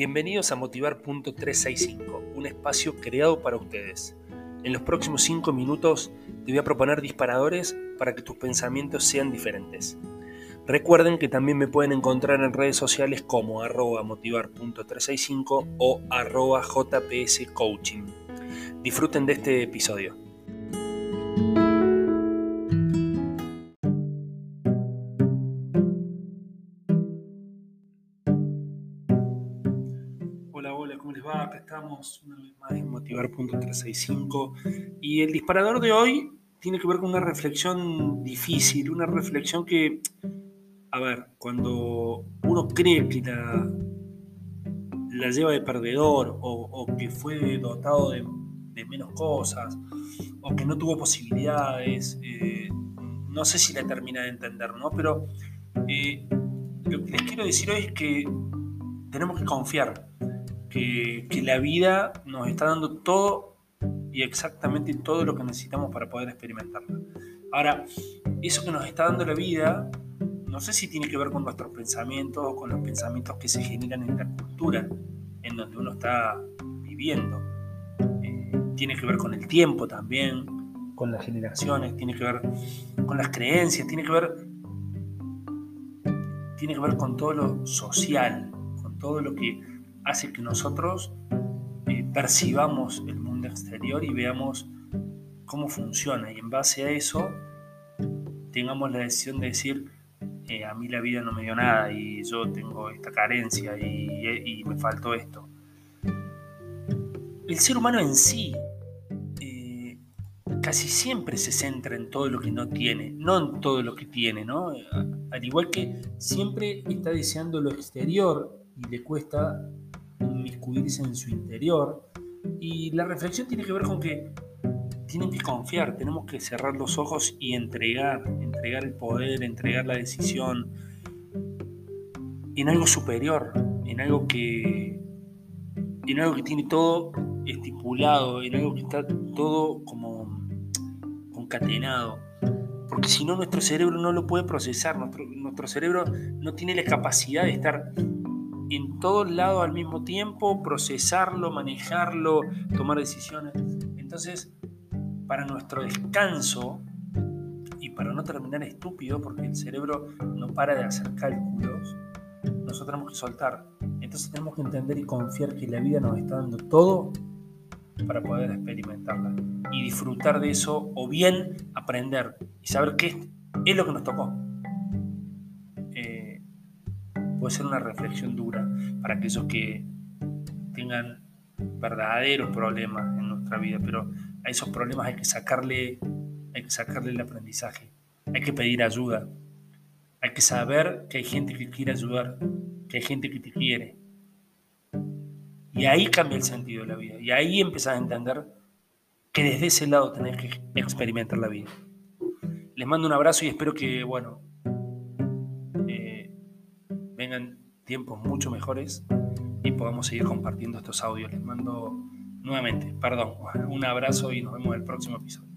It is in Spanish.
Bienvenidos a Motivar.365, un espacio creado para ustedes. En los próximos 5 minutos te voy a proponer disparadores para que tus pensamientos sean diferentes. Recuerden que también me pueden encontrar en redes sociales como arroba motivar.365 o arroba jpscoaching. Disfruten de este episodio. ¿Cómo les va? Acá estamos una vez más en Motivar.365 y el disparador de hoy tiene que ver con una reflexión difícil, una reflexión que, a ver, cuando uno cree que la, lleva de perdedor o, que fue dotado de, menos cosas o que no tuvo posibilidades, eh, no sé si la termina de entender, ¿no? Pero eh, lo que les quiero decir hoy es que tenemos que confiar que, la vida nos está dando todo y exactamente todo lo que necesitamos para poder experimentarla. Ahora, eso que nos está dando la vida, no sé si tiene que ver con nuestros pensamientos o con los pensamientos que se generan en la cultura en donde uno está viviendo. Eh, tiene que ver con el tiempo también, con las generaciones, tiene que ver con las creencias, tiene que ver, tiene que ver con todo lo social, con todo lo que hace que nosotros eh, percibamos el mundo exterior y veamos cómo funciona y en base a eso tengamos la decisión de decir eh, a mí la vida no me dio nada y yo tengo esta carencia y, me faltó esto. El ser humano en sí eh, casi siempre se centra en todo lo que no tiene, no en todo lo que tiene, ¿no? Al igual que siempre está deseando lo exterior y le cuesta inmiscuirse en su interior. Y la reflexión tiene que ver con que tienen que confiar, tenemos que cerrar los ojos y entregar, entregar el poder, entregar la decisión en algo superior, en algo que, en algo que tiene todo estipulado, en algo que está todo como concatenado. Porque si no, nuestro cerebro no lo puede procesar, nuestro, nuestro cerebro no tiene la capacidad de estar en todos lados al mismo tiempo, procesarlo, manejarlo, tomar decisiones. Entonces, para nuestro descanso y para no terminar estúpido, porque el cerebro no para de hacer cálculos, nosotros tenemos que soltar. Entonces tenemos que entender y confiar que la vida nos está dando todo para poder experimentarla y disfrutar de eso o bien aprender y saber qué es lo que nos tocó puede ser una reflexión dura para aquellos que tengan verdaderos problemas en nuestra vida, pero a esos problemas hay que sacarle, hay que sacarle el aprendizaje, hay que pedir ayuda, hay que saber que hay gente que quiere ayudar, que hay gente que te quiere. Y ahí cambia el sentido de la vida, y ahí empiezas a entender que desde ese lado tenés que experimentar la vida. Les mando un abrazo y espero que, bueno, vengan tiempos mucho mejores y podamos seguir compartiendo estos audios. Les mando nuevamente, perdón, un abrazo y nos vemos en el próximo episodio.